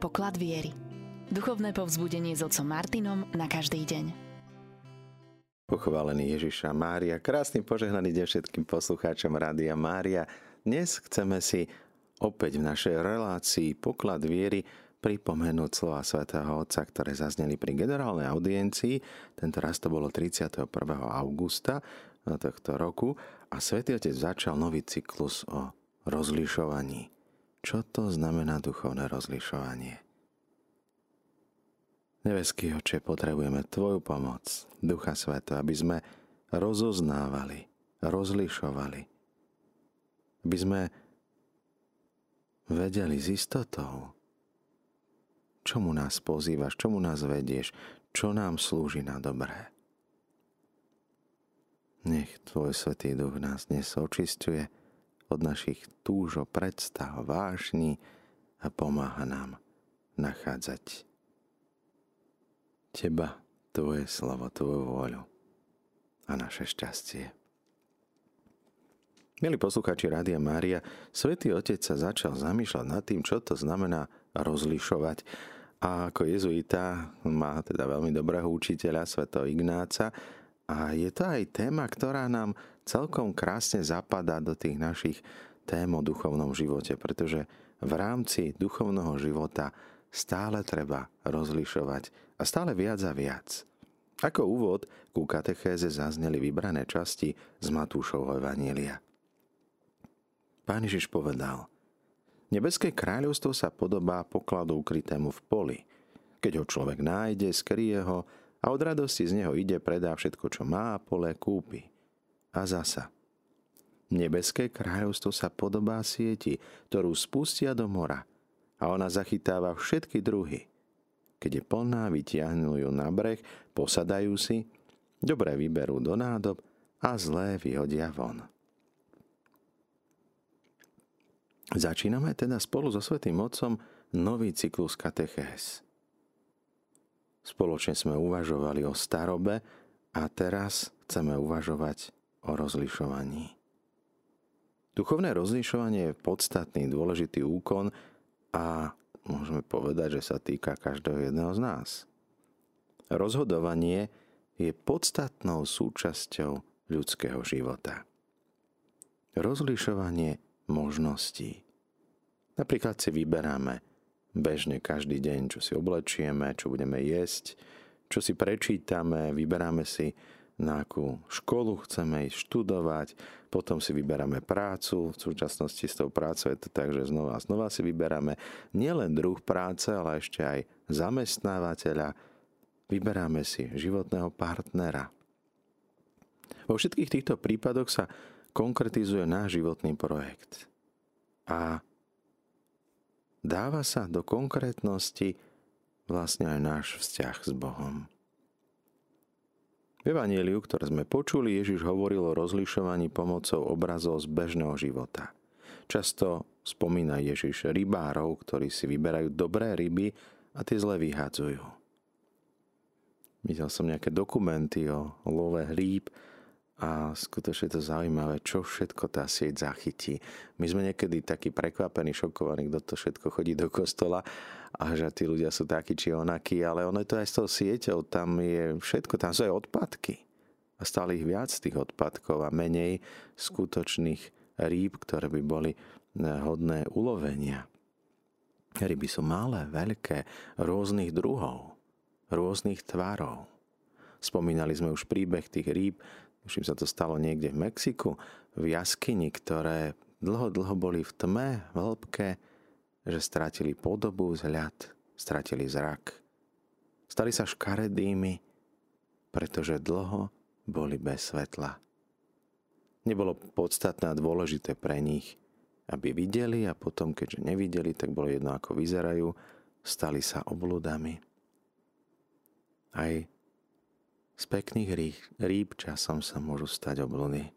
Poklad viery. Duchovné povzbudenie s otcom Martinom na každý deň. Pochválený Ježiša Mária, krásny požehnaný deň všetkým poslucháčom Rádia Mária. Dnes chceme si opäť v našej relácii Poklad viery pripomenúť slova svätého Otca, ktoré zazneli pri generálnej audiencii. Tento raz to bolo 31. augusta tohto roku a svätý Otec začal nový cyklus o rozlišovaní. Čo to znamená duchovné rozlišovanie? Nebeský oče, potrebujeme Tvoju pomoc, Ducha Sveto, aby sme rozoznávali, rozlišovali. Aby sme vedeli s istotou, čomu nás pozývaš, čomu nás vedieš, čo nám slúži na dobré. Nech Tvoj Svetý Duch nás dnes očistuje, od našich túžo, predstav, vášni a pomáha nám nachádzať Teba, Tvoje slovo, Tvoju vôľu a naše šťastie. Milí poslucháči Rádia Mária, Svetý Otec sa začal zamýšľať nad tým, čo to znamená rozlišovať. A ako jezuita má teda veľmi dobrého učiteľa, Svetého Ignáca, a je to aj téma, ktorá nám celkom krásne zapadá do tých našich tém o duchovnom živote, pretože v rámci duchovného života stále treba rozlišovať a stále viac a viac. Ako úvod ku katechéze zazneli vybrané časti z Matúšovho Evanielia. Pán Ježiš povedal, Nebeské kráľovstvo sa podobá pokladu ukrytému v poli. Keď ho človek nájde, skrie ho a od radosti z neho ide, predá všetko, čo má a pole kúpi a zasa. Nebeské kráľovstvo sa podobá sieti, ktorú spustia do mora a ona zachytáva všetky druhy. Keď je plná, vytiahnu ju na breh, posadajú si, dobre vyberú do nádob a zlé vyhodia von. Začíname teda spolu so Svetým Otcom nový cyklus katechés. Spoločne sme uvažovali o starobe a teraz chceme uvažovať o rozlišovaní. Duchovné rozlišovanie je podstatný, dôležitý úkon a môžeme povedať, že sa týka každého jedného z nás. Rozhodovanie je podstatnou súčasťou ľudského života. Rozlišovanie možností. Napríklad si vyberáme bežne každý deň, čo si oblečieme, čo budeme jesť, čo si prečítame, vyberáme si na akú školu chceme ísť študovať, potom si vyberáme prácu, v súčasnosti s tou prácou je to tak, že znova a znova si vyberáme nielen druh práce, ale ešte aj zamestnávateľa, vyberáme si životného partnera. Vo všetkých týchto prípadoch sa konkretizuje náš životný projekt. A dáva sa do konkrétnosti vlastne aj náš vzťah s Bohom. V Evangeliu, ktoré sme počuli, Ježiš hovoril o rozlišovaní pomocou obrazov z bežného života. Často spomína Ježiš rybárov, ktorí si vyberajú dobré ryby a tie zle vyhádzajú. Videl som nejaké dokumenty o love rýb, a skutočne je to zaujímavé, čo všetko tá sieť zachytí. My sme niekedy takí prekvapení, šokovaní, kto to všetko chodí do kostola a že tí ľudia sú takí či onakí, ale ono je to aj s tou sieťou, tam je všetko, tam sú aj odpadky. A stále ich viac tých odpadkov a menej skutočných rýb, ktoré by boli eh, hodné ulovenia. Ryby sú malé, veľké, rôznych druhov, rôznych tvarov. Spomínali sme už príbeh tých rýb Všim sa to stalo niekde v Mexiku, v jaskyni, ktoré dlho, dlho boli v tme, v hĺbke, že stratili podobu, vzhľad, stratili zrak. Stali sa škaredými, pretože dlho boli bez svetla. Nebolo podstatné a dôležité pre nich, aby videli a potom, keďže nevideli, tak bolo jedno, ako vyzerajú, stali sa obludami. Aj z pekných rýb, rýb časom sa môžu stať obludy.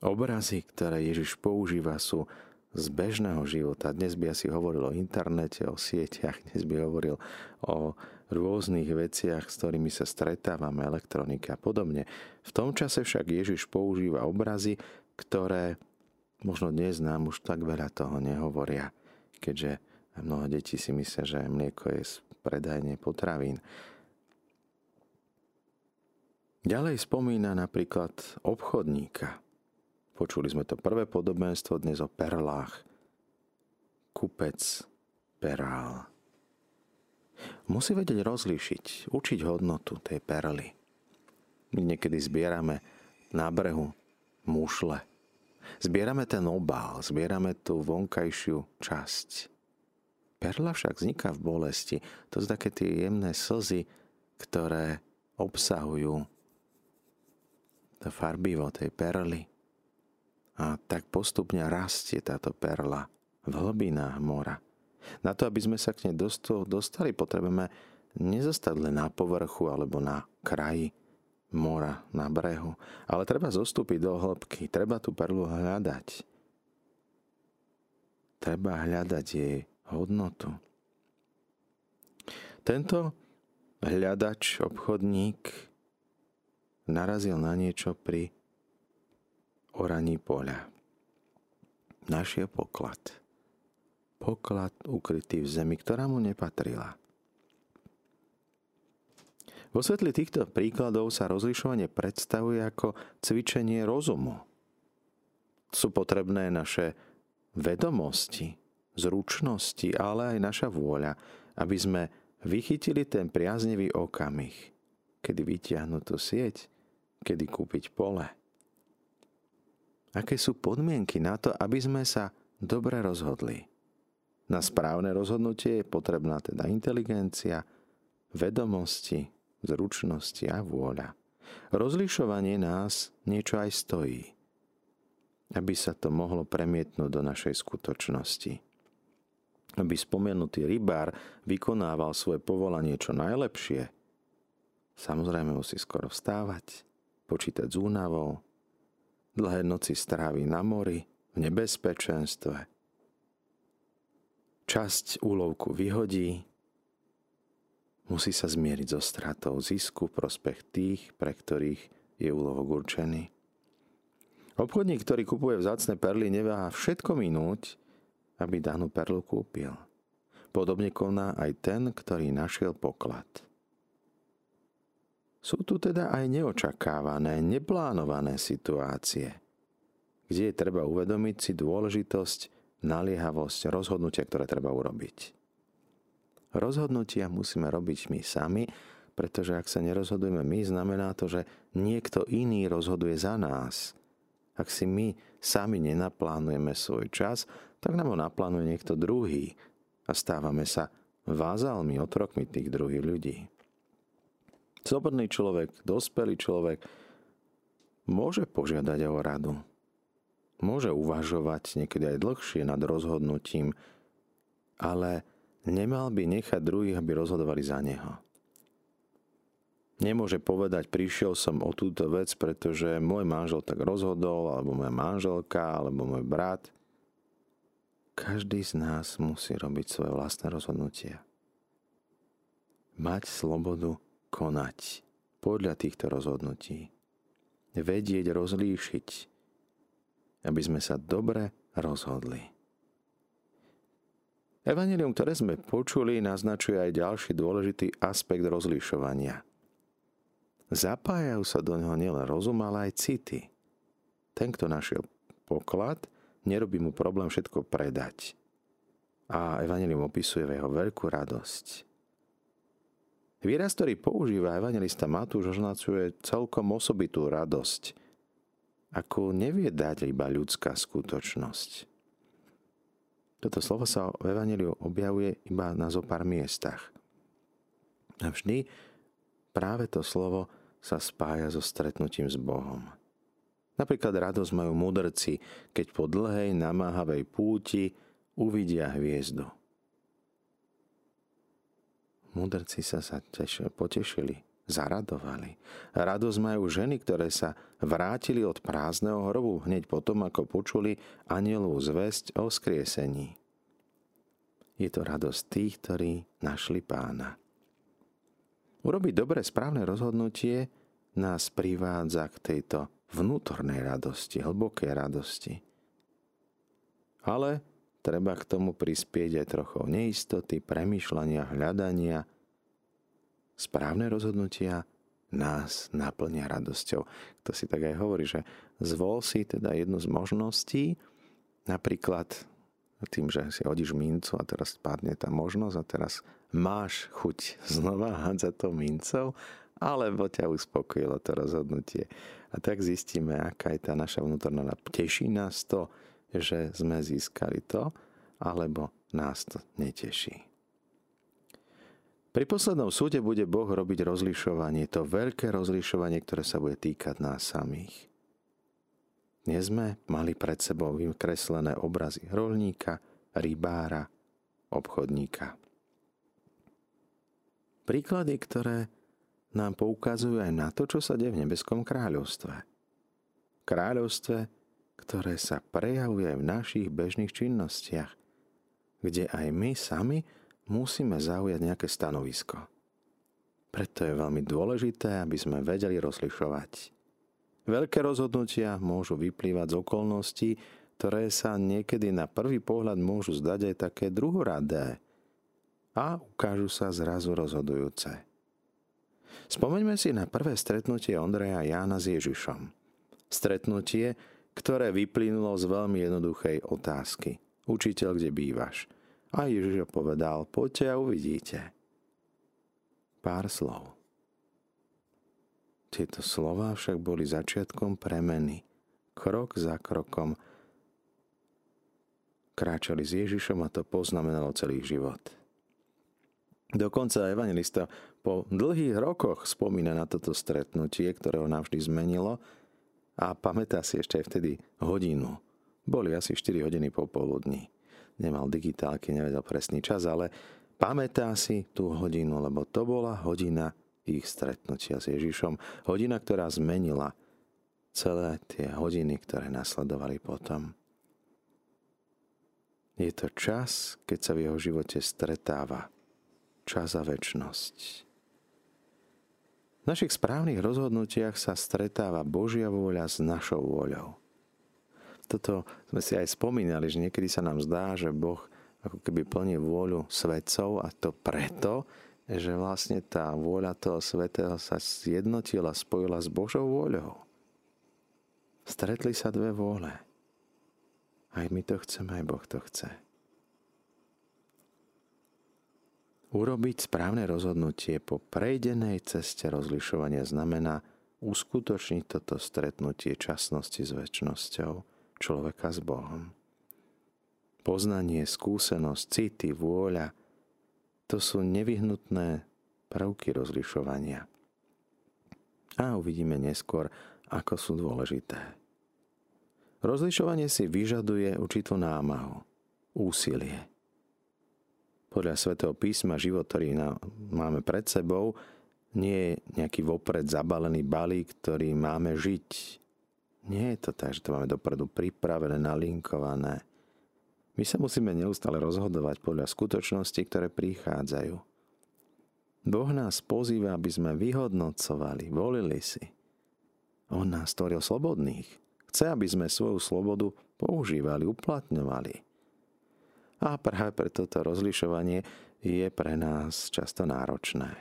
Obrazy, ktoré Ježiš používa, sú z bežného života. Dnes by asi hovoril o internete, o sieťach, dnes by hovoril o rôznych veciach, s ktorými sa stretávame, elektronika a podobne. V tom čase však Ježiš používa obrazy, ktoré možno dnes nám už tak veľa toho nehovoria, keďže mnoho detí si myslia, že mlieko je z predajne potravín. Ďalej spomína napríklad obchodníka. Počuli sme to prvé podobenstvo dnes o perlách. Kupec perál. Musí vedieť rozlíšiť, učiť hodnotu tej perly. My niekedy zbierame na brehu mušle. Zbierame ten obál, zbierame tú vonkajšiu časť. Perla však vzniká v bolesti. To sú také tie jemné slzy, ktoré obsahujú farbivo tej perly. A tak postupne rastie táto perla v hlbinách mora. Na to, aby sme sa k nej dostali, potrebujeme nezostať len na povrchu alebo na kraji mora, na brehu, ale treba zostúpiť do hĺbky, treba tú perlu hľadať. Treba hľadať jej hodnotu. Tento hľadač, obchodník narazil na niečo pri oraní poľa. Našiel poklad. Poklad ukrytý v zemi, ktorá mu nepatrila. Vo svetle týchto príkladov sa rozlišovanie predstavuje ako cvičenie rozumu. Sú potrebné naše vedomosti, zručnosti, ale aj naša vôľa, aby sme vychytili ten priaznivý okamih, kedy vytiahnuť tú sieť, kedy kúpiť pole. Aké sú podmienky na to, aby sme sa dobre rozhodli? Na správne rozhodnutie je potrebná teda inteligencia, vedomosti, zručnosti a vôľa. Rozlišovanie nás niečo aj stojí, aby sa to mohlo premietnúť do našej skutočnosti aby spomenutý rybár vykonával svoje povolanie čo najlepšie, samozrejme musí skoro vstávať, počítať s únavou, dlhé noci strávi na mori, v nebezpečenstve. Časť úlovku vyhodí, musí sa zmieriť so stratou zisku prospech tých, pre ktorých je úlovok určený. Obchodník, ktorý kupuje vzácne perly, neváha všetko minúť, aby danú perlu kúpil. Podobne koná aj ten, ktorý našiel poklad. Sú tu teda aj neočakávané, neplánované situácie, kde je treba uvedomiť si dôležitosť, naliehavosť rozhodnutia, ktoré treba urobiť. Rozhodnutia musíme robiť my sami, pretože ak sa nerozhodujeme my, znamená to, že niekto iný rozhoduje za nás. Ak si my sami nenaplánujeme svoj čas, tak nám ho naplánuje niekto druhý a stávame sa vázalmi, otrokmi tých druhých ľudí. Slobodný človek, dospelý človek môže požiadať o radu. Môže uvažovať niekedy aj dlhšie nad rozhodnutím, ale nemal by nechať druhých, aby rozhodovali za neho. Nemôže povedať, prišiel som o túto vec, pretože môj manžel tak rozhodol, alebo moja manželka, alebo môj brat – každý z nás musí robiť svoje vlastné rozhodnutia. Mať slobodu konať podľa týchto rozhodnutí. Vedieť rozlíšiť, aby sme sa dobre rozhodli. Evangelium, ktoré sme počuli, naznačuje aj ďalší dôležitý aspekt rozlišovania. Zapájajú sa do neho nielen rozum, ale aj city. Ten, kto našiel poklad, nerobí mu problém všetko predať. A Evangelium opisuje jeho veľkú radosť. Výraz, ktorý používa evangelista Matúš, označuje celkom osobitú radosť, ako nevie dať iba ľudská skutočnosť. Toto slovo sa v Evangeliu objavuje iba na zo pár miestach. A vždy práve to slovo sa spája so stretnutím s Bohom. Napríklad radosť majú mudrci, keď po dlhej, namáhavej púti uvidia hviezdu. Mudrci sa, sa teš, potešili, zaradovali. Radosť majú ženy, ktoré sa vrátili od prázdneho hrobu hneď potom, ako počuli anielú zväzť o skriesení. Je to radosť tých, ktorí našli pána. Urobiť dobre správne rozhodnutie nás privádza k tejto vnútornej radosti, hlbokej radosti. Ale treba k tomu prispieť aj trochu neistoty, premýšľania, hľadania. Správne rozhodnutia nás naplnia radosťou. To si tak aj hovorí, že zvol si teda jednu z možností, napríklad tým, že si hodíš mincu a teraz spadne tá možnosť a teraz máš chuť znova hádzať to mincov, alebo ťa uspokojilo to rozhodnutie. A tak zistíme, aká je tá naša vnútorná. Teší nás to, že sme získali to, alebo nás to neteší. Pri poslednom súde bude Boh robiť rozlišovanie, to veľké rozlišovanie, ktoré sa bude týkať nás samých. Dnes sme mali pred sebou vykreslené obrazy rolníka, rybára, obchodníka. Príklady, ktoré nám poukazujú aj na to, čo sa deje v nebeskom kráľovstve. Kráľovstve, ktoré sa prejavuje v našich bežných činnostiach, kde aj my sami musíme zaujať nejaké stanovisko. Preto je veľmi dôležité, aby sme vedeli rozlišovať. Veľké rozhodnutia môžu vyplývať z okolností, ktoré sa niekedy na prvý pohľad môžu zdať aj také druhoradé a ukážu sa zrazu rozhodujúce. Spomeňme si na prvé stretnutie Ondreja Jána s Ježišom. Stretnutie, ktoré vyplynulo z veľmi jednoduchej otázky. Učiteľ, kde bývaš? A Ježiš povedal, poďte a uvidíte. Pár slov. Tieto slova však boli začiatkom premeny. Krok za krokom kráčali s Ježišom a to poznamenalo celý život. Dokonca evangelista po dlhých rokoch spomína na toto stretnutie, ktoré ho navždy zmenilo a pamätá si ešte aj vtedy hodinu. Boli asi 4 hodiny popoludní nemal digitálky, nevedel presný čas, ale pamätá si tú hodinu, lebo to bola hodina ich stretnutia s Ježišom. Hodina, ktorá zmenila celé tie hodiny, ktoré nasledovali potom. Je to čas, keď sa v jeho živote stretáva. Čas a väčnosť. V našich správnych rozhodnutiach sa stretáva Božia vôľa s našou vôľou toto sme si aj spomínali, že niekedy sa nám zdá, že Boh ako keby plní vôľu svetcov a to preto, že vlastne tá vôľa toho svetého sa zjednotila, spojila s Božou vôľou. Stretli sa dve vôle. Aj my to chceme, aj Boh to chce. Urobiť správne rozhodnutie po prejdenej ceste rozlišovania znamená uskutočniť toto stretnutie časnosti s väčšnosťou človeka s Bohom. Poznanie, skúsenosť, city, vôľa, to sú nevyhnutné prvky rozlišovania. A uvidíme neskôr, ako sú dôležité. Rozlišovanie si vyžaduje určitú námahu, úsilie. Podľa svätého písma život, ktorý máme pred sebou, nie je nejaký vopred zabalený balík, ktorý máme žiť nie je to tak, že to máme dopredu pripravené, nalinkované. My sa musíme neustále rozhodovať podľa skutočností, ktoré prichádzajú. Boh nás pozýva, aby sme vyhodnocovali, volili si. On nás stvoril slobodných. Chce, aby sme svoju slobodu používali, uplatňovali. A práve pre toto rozlišovanie je pre nás často náročné.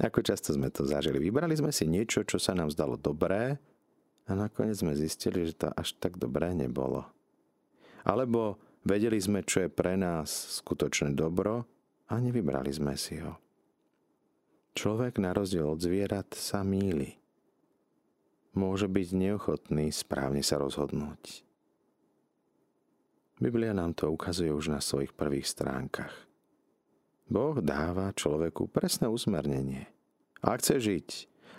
Ako často sme to zažili? Vybrali sme si niečo, čo sa nám zdalo dobré, a nakoniec sme zistili, že to až tak dobré nebolo. Alebo vedeli sme, čo je pre nás skutočné dobro a nevybrali sme si ho. Človek na rozdiel od zvierat sa míli. Môže byť neochotný správne sa rozhodnúť. Biblia nám to ukazuje už na svojich prvých stránkach. Boh dáva človeku presné usmernenie. Ak chce žiť,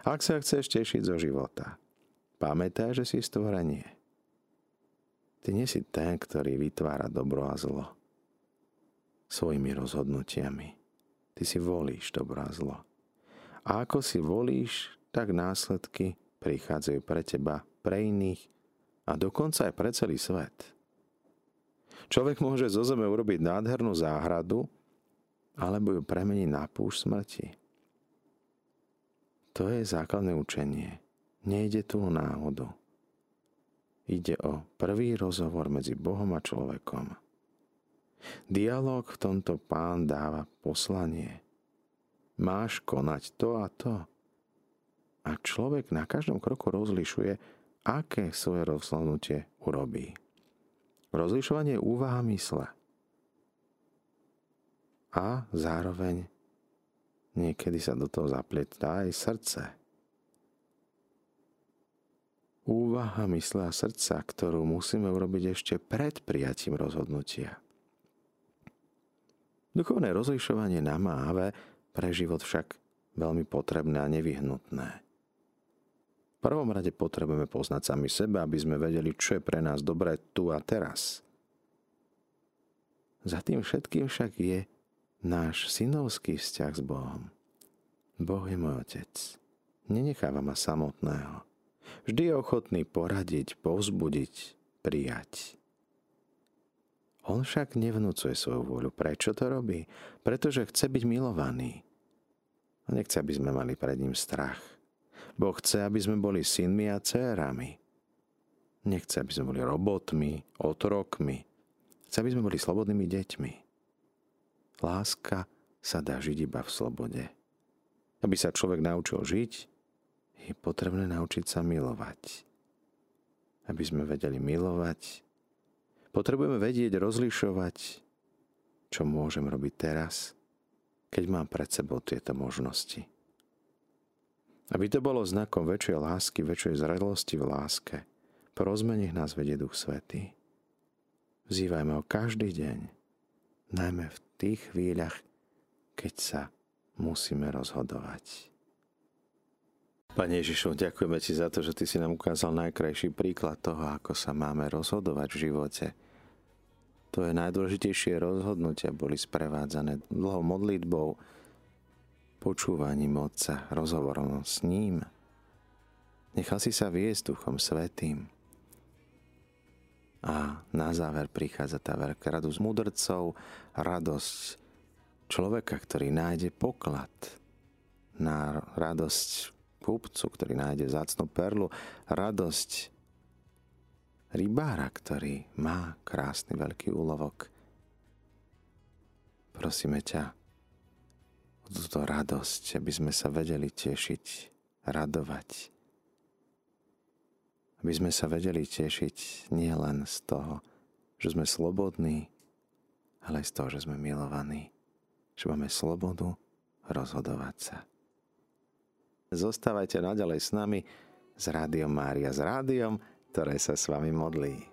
ak sa chceš tešiť zo života, Pamätaj, že si stvorenie. Ty nie si ten, ktorý vytvára dobro a zlo. Svojimi rozhodnutiami. Ty si volíš dobro a zlo. A ako si volíš, tak následky prichádzajú pre teba, pre iných a dokonca aj pre celý svet. Človek môže zo zeme urobiť nádhernú záhradu, alebo ju premeniť na púšť smrti. To je základné učenie. Nejde tu o náhodu. Ide o prvý rozhovor medzi Bohom a človekom. Dialóg v tomto pán dáva poslanie. Máš konať to a to. A človek na každom kroku rozlišuje, aké svoje rozhodnutie urobí. Rozlišovanie úvaha mysle. A zároveň niekedy sa do toho zaplietá aj srdce. Úvaha mysle a srdca, ktorú musíme urobiť ešte pred prijatím rozhodnutia. Duchovné rozlišovanie namáve pre život však veľmi potrebné a nevyhnutné. Prvom rade potrebujeme poznať sami seba, aby sme vedeli, čo je pre nás dobré tu a teraz. Za tým všetkým však je náš synovský vzťah s Bohom. Boh je môj otec. Nenecháva ma samotného. Vždy je ochotný poradiť, povzbudiť, prijať. On však nevnúcuje svoju vôľu. Prečo to robí? Pretože chce byť milovaný. A nechce, aby sme mali pred ním strach. Boh chce, aby sme boli synmi a dcérami. Nechce, aby sme boli robotmi, otrokmi. Chce, aby sme boli slobodnými deťmi. Láska sa dá žiť iba v slobode. Aby sa človek naučil žiť, je potrebné naučiť sa milovať. Aby sme vedeli milovať, Potrebujeme vedieť, rozlišovať, čo môžem robiť teraz, keď mám pred sebou tieto možnosti. Aby to bolo znakom väčšej lásky, väčšej zrelosti v láske, po rozmene nás vedie Duch Svetý. Vzývajme ho každý deň, najmä v tých chvíľach, keď sa musíme rozhodovať. Pane Ježišu, ďakujeme Ti za to, že Ty si nám ukázal najkrajší príklad toho, ako sa máme rozhodovať v živote. Tvoje najdôležitejšie rozhodnutia boli sprevádzané dlhou modlitbou, počúvaním Otca, rozhovorom s ním. Nechal si sa viesť Duchom Svetým. A na záver prichádza tá veľká radosť mudrcov, radosť človeka, ktorý nájde poklad, na radosť kúpcu, ktorý nájde zácnú perlu, radosť rybára, ktorý má krásny veľký úlovok. Prosíme ťa túto radosť, aby sme sa vedeli tešiť, radovať. Aby sme sa vedeli tešiť nielen z toho, že sme slobodní, ale aj z toho, že sme milovaní. Že máme slobodu rozhodovať sa. Zostávajte naďalej s nami s Rádiom Mária, s rádiom, ktoré sa s vami modlí.